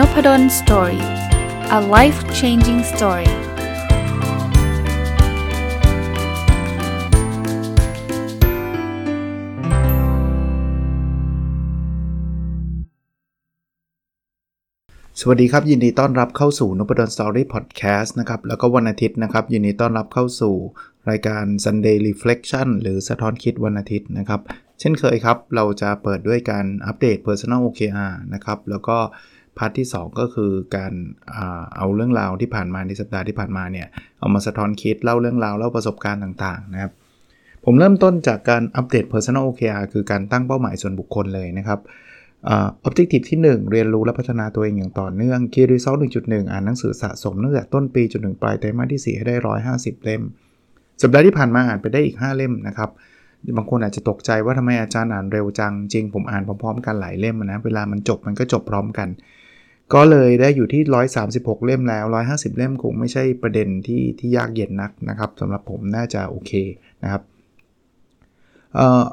Nopadol's Story a life changing story สวัสดีครับ ยินดีต้อนรับเข้าสู่น p ด d o สตอรี่พอดแคสต์นะครับแล้วก็วันอาทิตย์นะครับ ยินดีต้อนรับเข้าสู่รายการ Sunday Reflection หรือสะท้อนคิดวันอาทิตย์นะครับ เช่นเคยครับ เราจะเปิดด้วยการอัปเดต Personal OKR นะครับ แล้วก็ part ที่ 2 ก็คือการเอาเรื่องราวที่ผ่านมาในสัปดาห์ที่ผ่านมาเนี่ยเอามาสะท้อนคิดเล่าเรื่องราวเล่าประสบการณ์ต่างๆนะครับผมเริ่มต้นจากการอัปเดต Personal OKR คือการตั้งเป้าหมายส่วนบุคคลเลยนะครับ Objective ที่ 1 เรียนรู้และพัฒนาตัวเองอย่างต่อเนื่อง Key Result 1.1 อ่านหนังสือสะสมตั้งแต่ต้นปีจนถึงปลายไตรมาสที่ 4 ให้ได้ 150 เล่ม สัปดาห์ที่ผ่านมาอ่านไปได้อีก 5 เล่มนะครับ บางคนอาจจะตกใจว่าทำไมอาจารย์อ่านเร็วจัง จริงผมอ่านพร้อมๆ กันหลายเล่มนะ เวลามันจบมันก็จบพร้อมกัน ก็เลยได้อยู่ที่ 136 เล่มแล้ว 150 เล่มคงไม่ใช่ประเด็นที่ที่ยากเย็นนักนะครับสำหรับผมน่าจะโอเคนะครับเอ่อ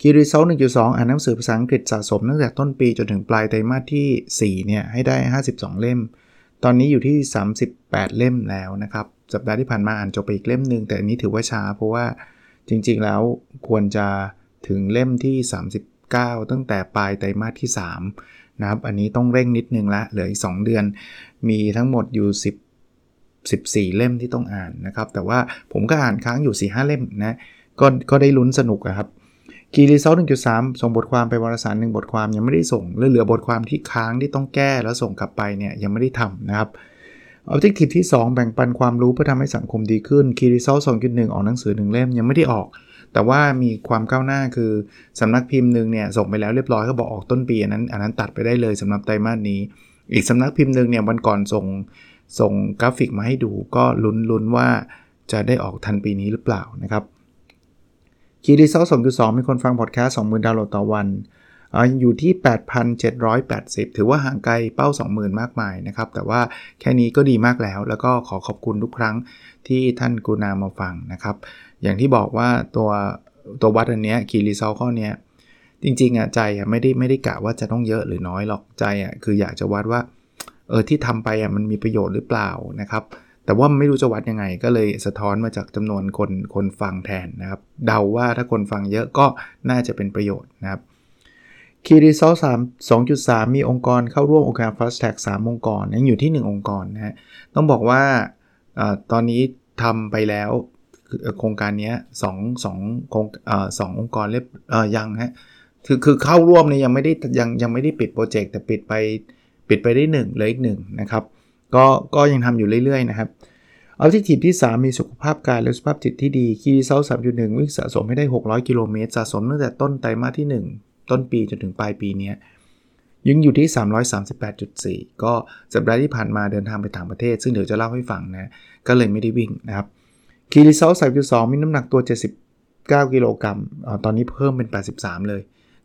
คีรีเซล1.2 อ่านหนังสือภาษาอังกฤษสะสมตั้งแต่ต้นปีจนถึงปลายไตรมาสที่ 4 เนี่ย ให้ได้ 52 เล่ม ตอนนี้อยู่ที่ 38 เล่มแล้วนะครับ สัปดาห์ที่ผ่านมาอ่านจบไปอีกเล่มหนึ่งแต่อันนี้ถือว่าช้า เพราะว่าจริงๆแล้วควรจะถึงเล่มที่ 39 ตั้งแต่ปลายไตรมาสที่ 3 นะครับ อันนี้ต้องเร่งนิดนึงละ เหลืออีก 2 เดือน มีทั้งหมดอยู่ 10 14 เล่มที่ต้องอ่านนะครับ แต่ว่าผมก็อ่านค้างอยู่ 4-5 เล่มนะ ก็ก็ได้ลุ้นสนุกครับกีรีเซล1.3ส่งบทความไปวารสารหนึ่งบทความยังไม่ได้ส่งเหลือบทความที่ค้างที่ต้องแก้แล้วส่งกลับไปเนี่ยยังไม่ได้ทำนะครับ Objective ที่ 2 แบ่งปันความรู้เพื่อทำให้สังคมดีขึ้น Key Result 2.1ออกหนังสือ1เล่มยังไม่ได้ออก แต่ว่ามีความก้าวหน้าคือสำนักพิมพ์หนึ่งเนี่ยส่งไปแล้วเรียบร้อยเขาบอกออกต้นปีอันนั้นอันนั้นตัดไปได้เลยสำหรับไตรมาสนี้ อีกสำนักพิมพ์หนึ่งเนี่ยวันก่อนส่งส่งกราฟิกมาให้ดูก็ลุ้นลุ้นว่าจะได้ออกทันปีนี้หรือเปล่านะครับ Key Result 2.2มีคนฟังพอดแคสต์20,000ดาวน์โหลดต่อวันอยู่ที่ 8,780 ถือว่าห่างไกลเป้า 20,000 มากมายนะครับ แต่ว่าแค่นี้ก็ดีมากแล้ว แล้วก็ขอขอบคุณทุกครั้งที่ท่านกุณามาฟังนะครับ อย่างที่บอกว่าตัวตัววัดอันเนี้ยคีรีเซลข้อเนี้ยจริงๆอะใจอะไม่ได้ไม่ได้กะว่าจะต้องเยอะหรือน้อยหรอกใจอะคืออยากจะวัดว่าเออที่ทำไปอะมันมีประโยชน์หรือเปล่านะครับ แต่ว่าไม่รู้จะวัดยังไง ก็เลยสะท้อนมาจากจำนวนคนคนฟังแทนนะครับ เดาว่าถ้าคนฟังเยอะก็น่าจะเป็นประโยชน์นะครับคีรีซอลสามสองจุดสามมีองค์กรเข้าร่วมโครงการ Fast Track 3องค์กรยังอยู่ที่ 1 องค์กรนะฮะต้องบอกว่าอตอนนี้ทำไปแล้ว โครงการนี้สองสองโครงสององค์กรเรียบยังฮะคือคือเข้าร่วมเนี่ยยังไม่ได้ยังยังไม่ได้ปิดโปรเจกต์แต่ปิดไปปิดไปได้1เหลืออีก1นะครับก็ก็ยังทำอยู่เรื่อยๆนะครับเอาที่ทีที่ 3 มีสุขภาพกายและสุขภาพจิตที่ดีคีรีเซลสามจุดหนึ่งวิ่งสะสมให้ได้ 600 กิโลเมตรสะสมตั้งแต่ต้นไตรมาสที่ 1 ต้นปีจนถึงปลายปีนี้ยังอยู่ที่ 338.4 ก็สัปดาห์ที่ผ่านมาเดินทางไปต่างประเทศ ซึ่งเดี๋ยวจะเล่าให้ฟังนะ ก็เลยไม่ได้วิ่งนะครับ Key Result 3.2มีน้ำหนักตัว 79 กิโลกรัมตอนนี้เพิ่มเป็น 83 เลย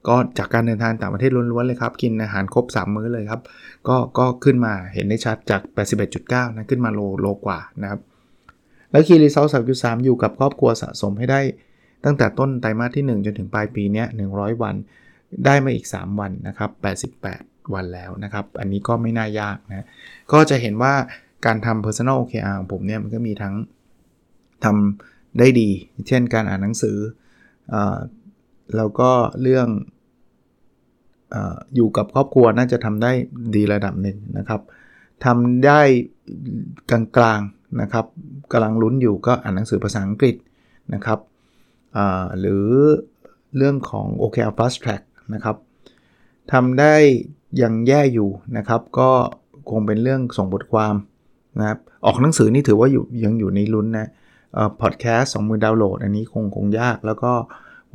ก็จากการเดินทางต่างประเทศล้วนๆเลยครับ กินอาหารครบ 3 มื้อเลยครับ ก็ก็ขึ้นมาเห็นได้ชัดจาก 81.9 นะขึ้นมาโลโลกว่านะครับ แล้ว Key Result 3.3อยู่กับครอบครัวสะสมให้ได้ตั้งแต่ต้นไตรมาสที่ 1 จนถึงปลายปีนี้100 วัน ได้มาอีก 3 วันนะครับ 88 วันแล้วนะครับ อันนี้ก็ไม่น่ายากนะ ก็จะเห็นว่าการทำ personal OKR ของผมเนี่ยมันก็มีทั้ง ทำได้ดี เช่นการอ่านหนังสืออแล้วก็เรื่องออยู่กับครอบครัวน่าจะทำได้ดีระดับหนึ่งนะครับทำได้กลางๆนะครับกำลังลุ้นอยู่ก็อ่านหนังสือภาษาอังกฤษนะครับหรือเรื่องของ OKR Fast Track นะครับทำได้ยังแย่อยู่นะครับ ก็คงเป็นเรื่องส่งบทความนะครับออกหนังสือนี่ถือว่าอยู่ยังอยู่ในลุ้นนะ พอดแคสต์สองมือดาวน์โหลด อันนี้คงคงยากแล้วก็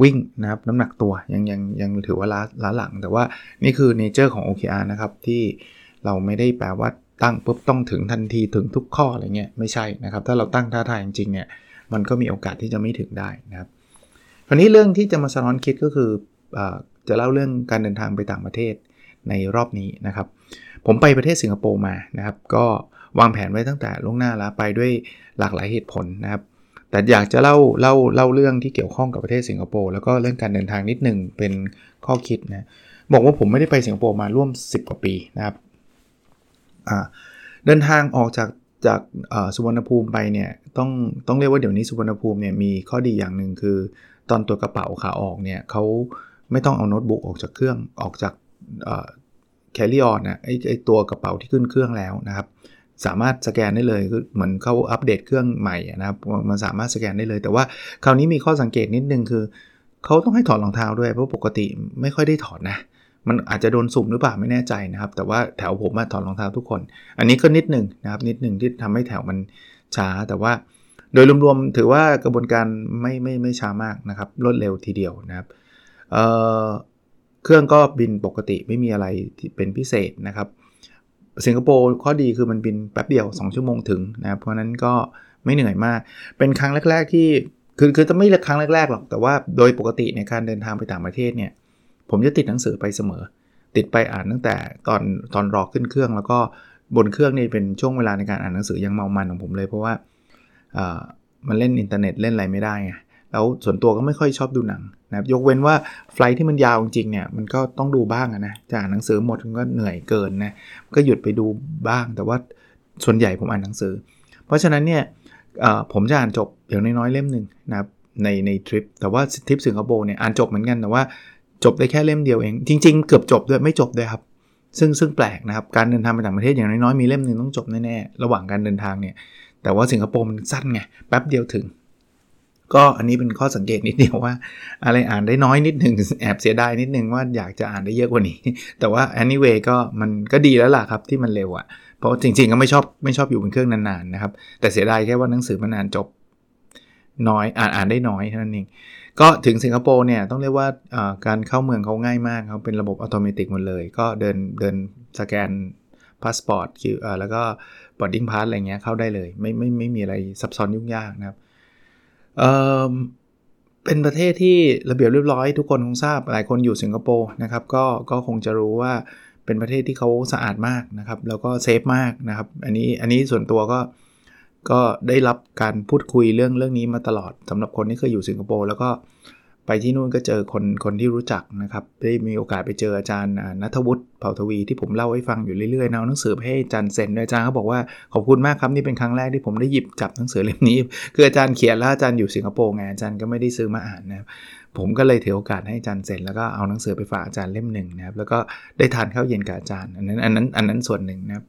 วิ่งนะครับน้ำหนักตัวยังยังยังถือว่าล้าล้าหลัง แต่ว่านี่คือเนเจอร์ของ OKR นะครับ ที่เราไม่ได้แปลว่าตั้งปุ๊บต้องถึงทันทีถึงทุกข้ออะไรเงี้ยไม่ใช่นะครับ ถ้าเราตั้งท่าทายจริงเนี่ยมันก็มีโอกาสที่จะไม่ถึงได้นะครับคราวนี้เรื่องที่จะมาสะท้อนคิดก็คืออจะเล่าเรื่องการเดินทางไปต่างประเทศในรอบนี้นะครับ ผมไปประเทศสิงคโปร์มานะครับ ก็ วางแผนไว้ตั้งแต่ล่วงหน้าแล้วไปด้วยหลากหลายเหตุผลนะครับ แต่อยากจะเล่าเล่าเล่าเรื่องที่เกี่ยวข้องกับประเทศสิงคโปร์แล้วก็เรื่องการเดินทางนิดหนึ่งเป็นข้อคิดนะบอกว่าผมไม่ได้ไปสิงคโปร์มาร่วม 10 กว่าปีนะครับเดินทางออกจากจากสุวรรณภูมิไปเนี่ยต้องต้องเรียกว่าเดี๋ยวนี้สุวรรณภูมิเนี่ยมีข้อดีอย่างหนึ่งคือ ตอนตัวกระเป๋าขาออกเนี่ยเขาไม่ต้องเอาโน้ตบุ๊กออกจากเครื่องออกจากแคลรี่ออนนะไอไอตัวกระเป๋าที่ขึ้นเครื่องแล้วนะครับ สามารถสแกนได้เลยคือเหมือนเขาอัปเดตเครื่องใหม่นะครับมันสามารถสแกนได้เลย แต่ว่าคราวนี้มีข้อสังเกตนิดนึงคือเขาต้องให้ถอดรองเท้าด้วยเพราะปกติไม่ค่อยได้ถอดนะมันอาจจะโดนสุ่มหรือเปล่าไม่แน่ใจนะครับ แต่ว่าแถวผมมาถอดรองเท้าทุกคน อันนี้ก็นิดหนึ่งนะครับนิดหนึ่งที่ทำให้แถวมันช้า แต่ว่าโดยรวมๆถือว่ากระบวนการไม่ไม่ไม่ช้ามากนะครับรวดเร็วทีเดียวนะครับเเครื่องก็บินปกติไม่มีอะไรที่เป็นพิเศษนะครับ สิงคโปร์ข้อดีคือมันบินแป๊บเดียว 2 ชั่วโมงถึงนะครับเพราะนั้นก็ไม่เหนื่อยมาก เป็นครั้งแรก ๆ ที่คือคือจะไม่ครั้งแรกๆหรอก แต่ว่าโดยปกติในการเดินทางไปต่างประเทศเนี่ย ผมจะติดหนังสือไปเสมอ ติดไปอ่านตั้งแต่ตอนตอนรอขึ้นเครื่อง แล้วก็บนเครื่องนี่เป็นช่วงเวลาในการอ่านหนังสือยังเมามันของผมเลย เพราะว่ามันเล่นอินเทอร์เน็ตเล่นอะไรไม่ได้ไง แล้วส่วนตัวก็ไม่ค่อยชอบดูหนังนะครับยกเว้นว่าไฟล์ที่มันยาวจริงๆเนี่ยมันก็ต้องดูบ้างนะจะอ่านหนังสือหมดมันก็เหนื่อยเกินนะก็หยุดไปดูบ้าง แต่ว่าส่วนใหญ่ผมอ่านหนังสือ เพราะฉะนั้นเนี่ยผมจะอ่านจบอย่างน้อยๆเล่มหนึ่งนะครับในในทริปแต่ว่าทริปสิงคโปร์เนี่ยอ่านจบเหมือนกันแต่ว่าจบได้แค่เล่มเดียวเอง จริง ๆ เกือบจบด้วยไม่จบด้วยครับ ซึ่งซึ่งแปลกนะครับ การเดินทางไปต่างประเทศอย่างน้อยๆมีเล่มหนึ่งต้องจบแน่ๆระหว่างการเดินทางเนี่ยแต่ว่าสิงคโปร์มันสั้นไงแป๊บเดียวถึง ก็อันนี้เป็นข้อสังเกตนิดเดียวว่า อะไรอ่านได้น้อยนิดหนึ่งแอบเสียดายนิดนึงว่าอยากจะอ่านได้เยอะกว่านี้ แต่ว่า anyway ก็มันก็ดีแล้วล่ะครับที่มันเร็วอะ่ะ เพราะจริงๆก็ไม่ชอบไม่ชอบอยู่บนเครื่องนานๆนะครับ แต่เสียดายแค่ว่าหนังสือมันอ่านจบน้อยอ่านอ่านได้น้อยเท่านั้นเองก็ถึงสิงคโปร์เนี่ยต้องเรียกว่าการเข้าเมืองเขาง่ายมากเขาเป็นระบบอัตโนมัติหมดเลย ก็เดินเดินสแกนพาสปอร์ตคิวแล้วก็ boarding pass อะไรเงี้ยเข้าได้เลย ไม่ไม่ไม่มีอะไรซับซ้อนยุ่งยากนะครับ เป็นประเทศที่ระเบียบเรียบร้อยทุกคนคงทราบหลายคนอยู่สิงคโปร์นะครับก็ก็คงจะรู้ว่าเป็นประเทศที่เขาสะอาดมากนะครับ แล้วก็ safe มากนะครับอันนี้อันนี้ส่วนตัวก็ก็ได้รับการพูดคุยเรื่องเรื่องนี้มาตลอดสำหรับคนที่เคยอยู่สิงคโปร์แล้วก็ ไปที่นู่นก็เจอคนคนที่รู้จักนะครับ ได้มีโอกาสไปเจออาจารย์นัทวุฒิเผ่าทวีที่ผมเล่าให้ฟังอยู่เรื่อยๆเอาหนังสือให้อาจารย์เซ็นด้วยอาจารย์เขาบอกว่าขอบคุณมากครับนี่เป็นครั้งแรกที่ผมได้หยิบจับหนังสือเล่มนี้ คืออาจารย์เขียนแล้วอาจารย์อยู่สิงคโปร์ไงอาจารย์ก็ไม่ได้ซื้อมาอ่านนะผมก็เลยถือโอกาสให้อาจารย์เซ็นแล้วก็เอาหนังสือไปฝากอาจารย์เล่มหนึ่งนะครับแล้วก็ได้ทานข้าวเย็นกับอาจารย์อันนั้นอันนั้นอันนั้นส่วนหนึ่งนะครับ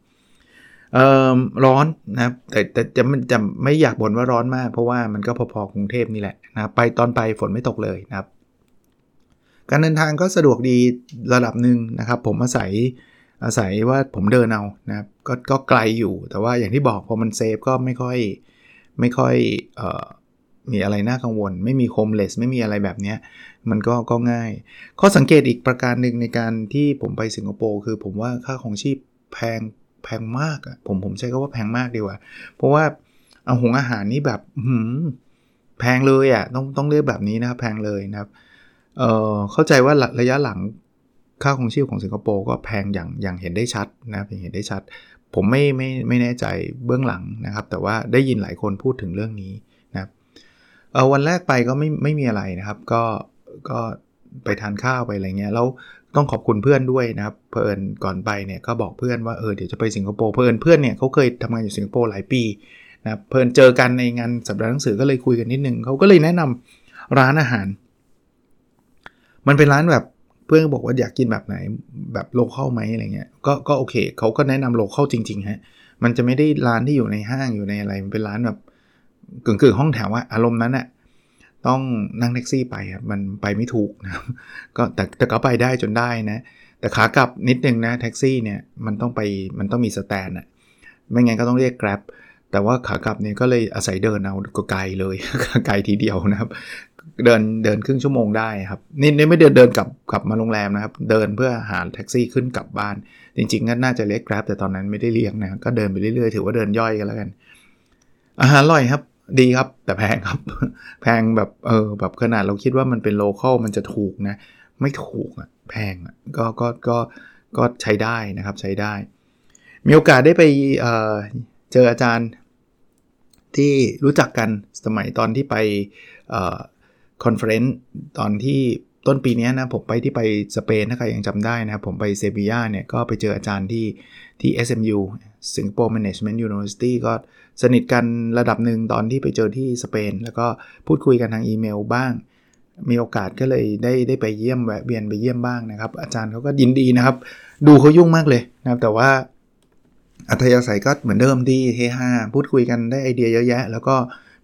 ร้อนนะครับแต่แต่จะมันจะไม่อยากบ่นว่าร้อนมาก เพราะว่ามันก็พอๆกรุงเทพนี่แหละนะไปตอนไปฝนไม่ตกเลยนะครับ การเดินทางก็สะดวกดีระดับหนึ่งนะครับ ผมอาศัยอาศัยว่าผมเดินเอานะครับก็ก็ไกลอยู่แต่ว่าอย่างที่บอกพอมัน safe ก็ไม่ค่อยไม่ค่อยออมีอะไรน่ากังวล ไม่มี homeless ไม่มีอะไรแบบนี้มันก็ก็ง่าย ข้อสังเกตอีกประการหนึ่งในการที่ผมไปสิงคโปร์คือผมว่าค่าครองชีพแพง แพงมากอะผมผมใช้คำว่าแพงมากดีกว่า เพราะว่าเอาหงอาหารนี่แบบหืมแพงเลยอะต้องต้องเรียกแบบนี้นะครับแพงเลยนะครับเอ่อเข้าใจว่าระยะหลังค่าของชีพของสิงคโปร์ก็แพงอย่างอย่างเห็นได้ชัดนะครับเห็นได้ชัด ผมไม่ไม่ไม่แน่ใจเบื้องหลังนะครับ แต่ว่าได้ยินหลายคนพูดถึงเรื่องนี้นะครับเออวันแรกไปก็ไม่ไม่มีอะไรนะครับ ก็ก็ไปทานข้าวไปอะไรเงี้ยแล้ว ต้องขอบคุณเพื่อนด้วยนะครับ เพื่อนก่อนไปเนี่ยก็บอกเพื่อนว่าเออเดี๋ยวจะไปสิงคโปร์เพื่อนเพื่อนเนี่ยเขาเคยทำงานอยู่สิงคโปร์หลายปีนะเพื่อนเจอกันในงานสัปดาห์หนังสือก็เลยคุยกันนิดนึงเขาก็เลยแนะนำร้านอาหาร มันเป็นร้านแบบเพื่อนบอกว่าอยากกินแบบไหนแบบ local ไหมอะไรเงี้ยก็ก็โอเคเขาก็แนะนำ local จริงๆฮะมันจะไม่ได้ร้านที่อยู่ในห้างอยู่ในอะไรมันเป็นร้านแบบกึ่งๆห้องแถวอะอารมณ์นั้นอะ ต้องนั่งแท็กซี่ไปครับมันไปไม่ถูกนะก็แต่แต่ก็ไปได้จนได้นะ แต่ขากลับนิดนึงนะแท็กซี่เนี่ยมันต้องไปมันต้องมี stand อะไม่งั้นก็ต้องเรียก Grab แต่ว่าขากลับเนี่ยก็เลยอาศัยเดินเอาก็ไกลเลยไกลทีเดียวนะครับ เดินเดินครึ่งชั่วโมงได้ครับนี่นี่ไม่เดินเดินกลับกลับมาโรงแรมนะครับ เดินเพื่อหาแท็กซี่ขึ้นกลับบ้าน จริงๆก็น่าจะเรียก Grab แต่ตอนนั้นไม่ได้เรียกนะก็เดินไปเรื่อยๆถือว่าเดินย่อยกันแล้วกัน อาหารอร่อยครับ ดีครับ แต่แพงครับ แพงแบบเออแบบขนาดเราคิดว่ามันเป็น local มันจะถูกนะ ไม่ถูกอะแพงอะก็ก็ก็ก็ใช้ได้นะครับใช้ได้ มีโอกาสได้ไปเเจออาจารย์ที่รู้จักกันสมัยตอนที่ไป conference ตอนที่ ต้นปีนี้นะผมไปที่ไปสเปนถ้าใครยังจำได้นะครับผมไปเซบีย่าเนี่ยก็ไปเจออาจารย์ที่ที่ SMU Singapore Management University ก็สนิทกันระดับหนึ่งตอนที่ไปเจอที่สเปน แล้วก็พูดคุยกันทางอีเมลบ้าง มีโอกาสก็เลยได้ได้ไปเยี่ยมแวะเวียนไปเยี่ยมบ้างนะครับ อาจารย์เขาก็ยินดีนะครับ ดูเขายุ่งมากเลยนะครับแต่ว่าอัธยาศัยก็เหมือนเดิมที่เฮฮาพูดคุยกันได้ไอเดียเยอะแยะ แล้วก็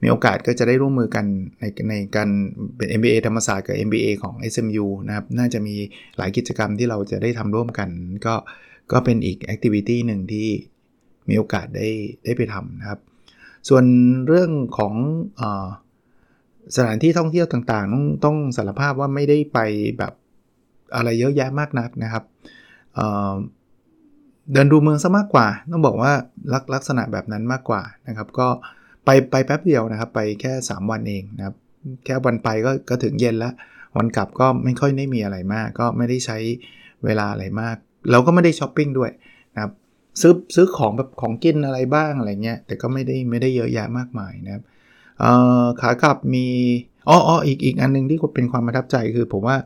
มีโอกาสก็จะได้ร่วมมือกันในในการเป็น MBA ธรรมศาสตร์กับ MBA ของ SMU นะครับ น่าจะมีหลายกิจกรรมที่เราจะได้ทำร่วมกัน ก็ก็เป็นอีกแอคทิวิตี้หนึ่งที่มีโอกาสได้ได้ไปทำนะครับ ส่วนเรื่องของอสถานที่ท่องเที่ยวต่างๆ ต้องต้องสารภาพว่าไม่ได้ไปแบบอะไรเยอะแยะมากนักนะครับเเดินดูเมืองซะมากกว่า ต้องบอกว่าลักลักษณะแบบนั้นมากกว่านะครับ ก็ ไปไปแป๊บเดียวนะครับ ไปแค่ 3 วันเองนะครับ แค่วันไปก็ก็ถึงเย็นแล้ว วันกลับก็ไม่ค่อยได้มีอะไรมาก ก็ไม่ได้ใช้เวลาอะไรมาก เราก็ไม่ได้ช้อปปิ้งด้วยนะครับซื้อซื้อของแบบของกินอะไรบ้างอะไรเงี้ย แต่ก็ไม่ได้ไม่ได้เยอะแยะมากมายนะครับขากลับมีอ๋อออีกอีกอันนึงที่เป็นความประทับใจคือผมว่า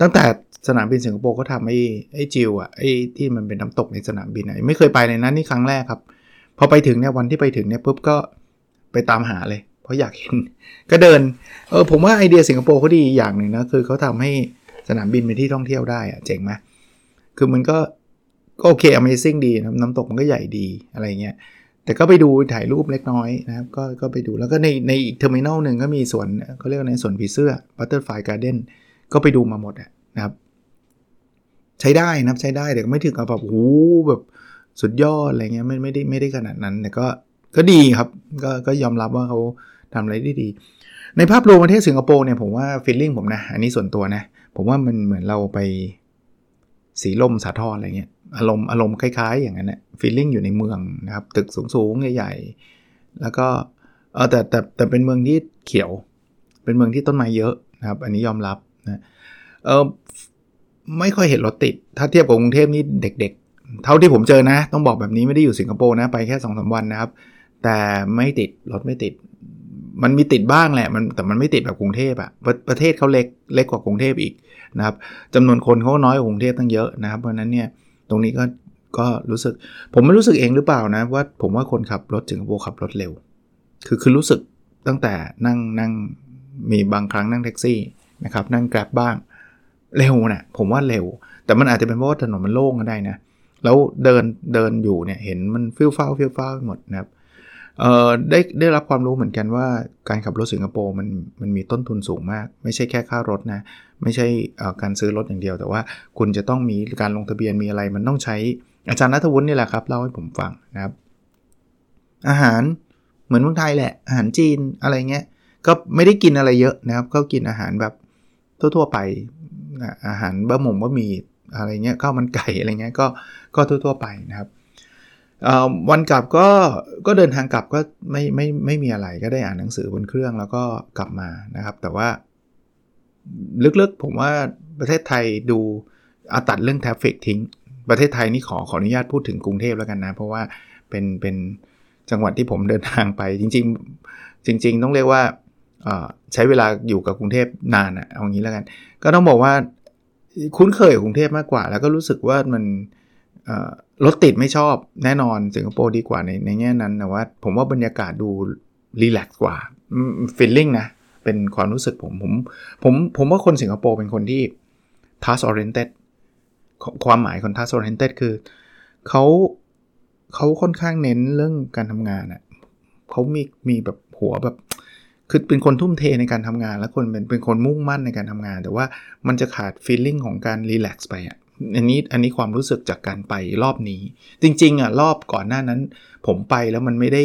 ตั้งแต่สนามบินสิงคโปร์เขาทำไอ้ไอ้จิวอะไอ้ที่มันเป็นน้ำตกในสนามบินอะไม่เคยไปเลยนะนี่ครั้งแรกครับ พอไปถึงเนี่ยวันที่ไปถึงเนี่ยปุ๊บก็ ไปตามหาเลย เพราะอยากเห็น ก็เดิน เออผมว่าไอเดียสิงคโปร์เขาดีอย่างหนึ่งนะคือเขาทำให้สนามบินเป็นที่ท่องเที่ยวได้อะเจ๋งไหมคือมันก็ก็โอเค Amazing ดีนะน้ำตกมันก็ใหญ่ดีอะไรเงี้ย แต่ก็ไปดูถ่ายรูปเล็กน้อยนะครับ ก็ก็ไปดูแล้วก็ในในอีก terminal หนึ่งก็มีสวนเขาเรียกว่าในสวนผีเสื้อ Butterfly Garden ก็ไปดูมาหมดอะนะครับ ใช้ได้นะใช้ได้แต่ไม่ถึงกับแบบโอ้แบบสุดยอดอะไรเงี้ยไม่ไม่ได้ไม่ได้ขนาดนั้นแต่ก็ ก็ดีครับก็ก็ยอมรับว่าเขาทำอะไรได้ดี ในภาพรวมประเทศสิงคโปร์เนี่ยผมว่าฟีลลิ่งผมนะ อันนี้ส่วนตัวนะ ผมว่ามันเหมือนเราไปสีลมสาทรอะไรเงี้ยอารมณ์อารมณ์คล้ายๆ อย่างนั้นนะฟีลลิ่งอยู่ในเมืองนะครับ ตึกสูงๆใหญ่ๆแล้วก็เออแต่แต่แต่เป็นเมืองที่เขียว เป็นเมืองที่ต้นไม้เยอะนะครับ อันนี้ยอมรับนะเออไม่ค่อยเห็นรถติด ถ้าเทียบกับกรุงเทพนี่เด็ก ๆ เท่าที่ผมเจอนะ ต้องบอกแบบนี้ไม่ได้อยู่สิงคโปร์นะ ไปแค่2อสวันนะครับ แต่ไม่ติดรถไม่ติด มันมีติดบ้างแหละมันแต่มันไม่ติดแบบกรุงเทพอะประประเทศเขาเล็กเล็กกว่ากรุงเทพอีกนะครับจำนวนคนเขาน้อยกว่ากรุงเทพตั้งเยอะนะครับเพราะนั้นเนี่ยตรงนี้ก็ก็รู้สึกผมไม่รู้สึกเองหรือเปล่านะว่าผมว่าคนขับรถสิงโปร์ขับรถเร็ว คือคือรู้สึกตั้งแต่นั่งนั่งมีบางครั้งนั่งแท็กซี่นะครับนั่ง Grab บ้างเร็วนะผมว่าเร็ว แต่มันอาจจะเป็นเพราะว่าถนนมันโล่งก็ได้นะแล้วเดินเดินอยู่เนี่ยเห็นมัน free flow free flow หมดนะครับ ได้ได้รับความรู้เหมือนกันว่าการขับรถสิงคโปร์มันมันมีต้นทุนสูงมาก ไม่ใช่แค่ค่ารถนะ ไม่ใช่การซื้อรถอย่างเดียว แต่ว่าคุณจะต้องมีการลงทะเบียนมีอะไร มันต้องใช้อาจารย์นัทวุฒินี่แหละครับเล่าให้ผมฟังนะครับ อาหารเหมือนเมืองไทยแหละ อาหารจีนอะไรเงี้ยก็ไม่ได้กินอะไรเยอะนะครับ ก็กินอาหารแบบทั่วๆไปอาหารบะหมี่บะหมี่อะไรเงี้ยข้าวมันไก่อะไรเงี้ยก็ก็ทั่วๆไปนะครับ วันกลับก็ก็เดินทางกลับก็ไม่ไม่ไม่มีอะไรก็ได้อ่านหนังสือบนเครื่องแล้วก็กลับมานะครับ แต่ว่าลึกๆ ผมว่าประเทศไทยดูอาตัดเรื่องแทฟฟิกทิ้ง ประเทศไทยนี่ขอขออนุญาตพูดถึงกรุงเทพแล้วกันนะ เพราะว่าเป็นเป็นจังหวัดที่ผมเดินทางไป จริง ๆ จริง ๆ ต้องเรียกว่าใช้เวลาอยู่กับกรุงเทพนานอะเอางี้แล้วกัน ก็ต้องบอกว่าคุ้นเคยกรุงเทพมากกว่า แล้วก็รู้สึกว่ามัน รถติดไม่ชอบแน่นอนสิงคโปร์ดีกว่าในในแง่นั้นแต่ว่าผมว่าบรรยากาศดูรีแลกซ์กว่าฟีลลิ่งนะ เป็นความรู้สึกผมผมผมผมว่าคนสิงคโปร์เป็นคนที่ task oriented ความหมายคน task oriented คือเขาเขาค่อนข้างเน้นเรื่องการทำงานอะ่ะเขามีมีแบบหัวแบบคือเป็นคนทุ่มเทในการทำงาน แล้วคนเป็นเป็นคนมุ่งมั่นในการทำงาน แต่ว่ามันจะขาดฟีลลิ่งของการรีแลกซ์ไปอะ่ะ อันนี้อันนี้ความรู้สึกจากการไปรอบนี้ จริง ๆอะรอบก่อนหน้านั้น ผมไปแล้วมันไม่ได้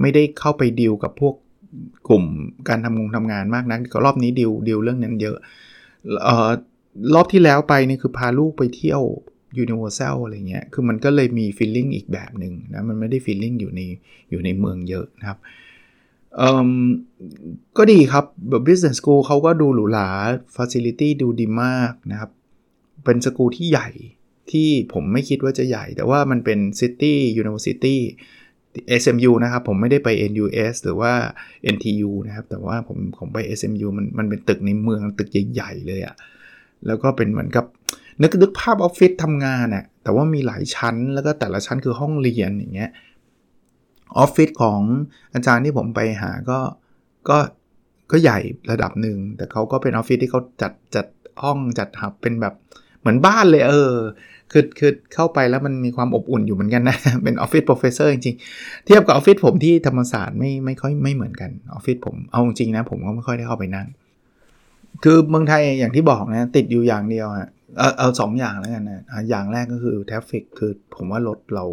ไม่ได้เข้าไปดีลกับพวกกลุ่มการทำงงทำงานมากนักรอบนี้ deal deal เรื่องนั้นเยอะเอ่อรอบที่แล้วไปนี่คือพาลูกไปเที่ยว Universal อะไรเงี้ย คือมันก็เลยมี feeling อีกแบบหนึ่งนะ มันไม่ได้ feeling อยู่ในอยู่ในเมืองเยอะนะครับ ก็ดีครับแบบ business school เขาก็ดูหรูหรา facility ดูดีมากนะครับ เป็นสกูลที่ใหญ่ที่ผมไม่คิดว่าจะใหญ่ แต่ว่ามันเป็น City University SMU นะครับ ผมไม่ได้ไป NUS หรือว่า NTU นะครับ แต่ว่าผมผมไป SMU มันมันเป็นตึกในเมืองตึกใหญ่ๆเลยอะแล้วก็เป็นเหมือนกับนึกนึกภาพออฟฟิศทำงานน่ะแต่ว่ามีหลายชั้นแล้วก็แต่ละชั้นคือห้องเรียนอย่างเงี้ยออฟฟิศของอาจารย์ที่ผมไปหาก็ก็ก็ใหญ่ระดับหนึ่ง แต่เขาก็เป็นออฟฟิศที่เขาจัดจัดห้องจัดหับเป็นแบบ เหมือนบ้านเลยเออคือคือเข้าไปแล้วมันมีความอบอุ่นอยู่เหมือนกันนะ เป็นออฟฟิศ professor จริงๆ เทียบกับออฟฟิศผมที่ธรรมศาสตร์ไม่ไม่ค่อยไม่เหมือนกันออฟฟิศผมเอาจริงนะ ผมก็ไม่ค่อยได้เข้าไปนั่ง คือเมืองไทยอย่างที่บอกนะ ติดอยู่อย่างเดียวอะเอาเอาสองอย่างแล้วกันนะอย่างแรกก็คือ traffic คือผมว่ารถเรา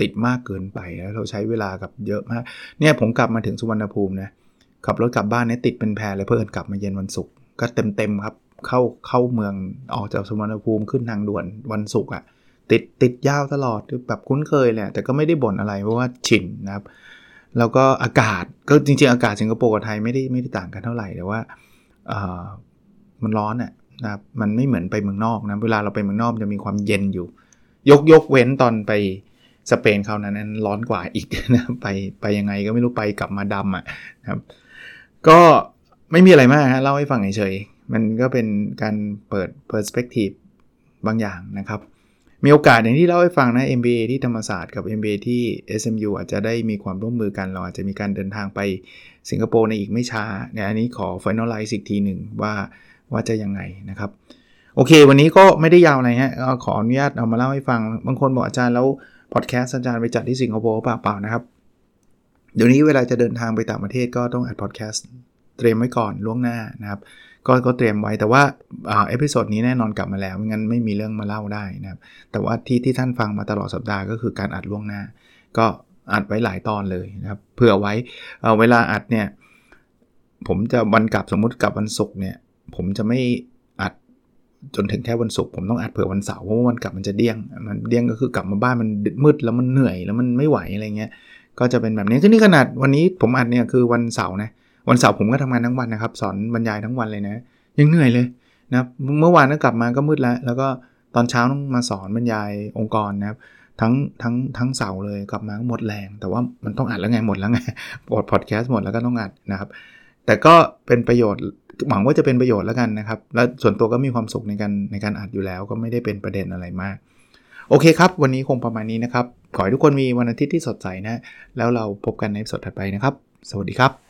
ติดมากเกินไปแล้วเราใช้เวลากับเยอะมากเนี่ยผมกลับมาถึงสุวรรณภูมินะขับรถกลับบ้านเนี่ยติดเป็นแพเลยเพื่อนกลับมาเย็นวันศุกร์ก็เต็มเต็มครับ เข้าเข้าเมืองออกจากสุวรณภูมิขึ้นทางด่วนวันศุกร์อะติดติดยาวตลอดคือแบบคุ้นเคยแหละแต่ก็ไม่ได้บ่นอะไรเพราะว่าชินนะครับ แล้วก็อากาศก็จริงๆ อากาศสิงคโปร์กับไทยไม่ได้ไม่ได้ต่างกันเท่าไหร่แต่ว่ามันร้อนอะนะครับมันไม่เหมือนไปเมืองนอกนะเวลาเราไปเมืองนอกจะมีความเย็นอยู่ ยกยกเว้นตอนไปสเปนเขานั้นร้อนกว่าอีกนะไปไปยังไงก็ไม่รู้ไปกลับมาดำอะนะครับ ก็ไม่มีอะไรมากฮะเล่าให้ฟังเฉย มันก็เป็นการเปิด perspective บางอย่างนะครับ มีโอกาสอย่างที่เล่าให้ฟังนะ MBA ที่ธรรมศาสตร์กับ MBA ที่ SMU อาจจะได้มีความร่วมมือกันเราอาจจะมีการเดินทางไปสิงคโปร์ในอีกไม่ช้าเนี่ยอันนี้ขอ finalize อีกทีหนึ่งว่าว่าจะยังไงนะครับ โอเค วันนี้ก็ไม่ได้ยาวอะไรฮะขออนุญาตเอามาเล่าให้ฟัง บางคนบอกอาจารย์แล้วพอดแคสต์อาจารย์ไปจัดที่สิงคโปร์เปล่าๆนะครับ เดี๋ยวนี้เวลาจะเดินทางไปต่างประเทศก็ต้องอัดพอดแคสต์เตรียมไว้ก่อนล่วงหน้านะครับ ก็ก็เตรียมไว้แต่ว่า episode นี้แน่นอนกลับมาแล้วไม่งั้นไม่มีเรื่องมาเล่าได้นะครับ แต่ว่าที่ที่ท่านฟังมาตลอดสัปดาห์ก็คือการอัดล่วงหน้า ก็อัดไว้หลายตอนเลยนะครับเผื่อไว้เเวลาอัดเนี่ยผมจะวันกลับสมมุติกลับวันศุกร์เนี่ย ผมจะไม่อัดจนถึงแค่วันศุกร์ผมต้องอัดเผื่อวันเสาร์เพราะว่าวันกลับมันจะเดี้ยง มันเดี้ยงก็คือกลับมาบ้านมันมืดแล้วมันเหนื่อยแล้วมันไม่ไหวอะไรเงี้ยก็จะเป็นแบบนี้คือนี่ขนาดวันนี้ผมอัดเนี่ยคือวันเสาร์นะ วันเสาร์ผมก็ทำงานทั้งวันนะครับ สอนบรรยายทั้งวันเลยนะ ยังเหนื่อยเลยนะเมื่อวานก็กลับมาก็มืดแล้ว แล้วก็ตอนเช้าต้องมาสอนบรรยายองค์กรนะครับทั้งทั้งทั้งเสาร์เลยกลับมาก็หมดแรง แต่ว่ามันต้องอัดแล้วไงหมดแล้วไงปอดพอดแคสต์หมดแล้วก็ต้องอัดนะครับ แต่ก็เป็นประโยชน์หวังว่าจะเป็นประโยชน์แล้วกันนะครับ และส่วนตัวก็มีความสุขในการในการอัดอยู่แล้ว ก็ไม่ได้เป็นประเด็นอะไรมาก โอเคครับ วันนี้คงประมาณนี้นะครับ ขอให้ทุกคนมีวันอาทิตย์ที่สดใสนะ แล้วเราพบกันในสดถัดไปนะครับ สวัสดีครับ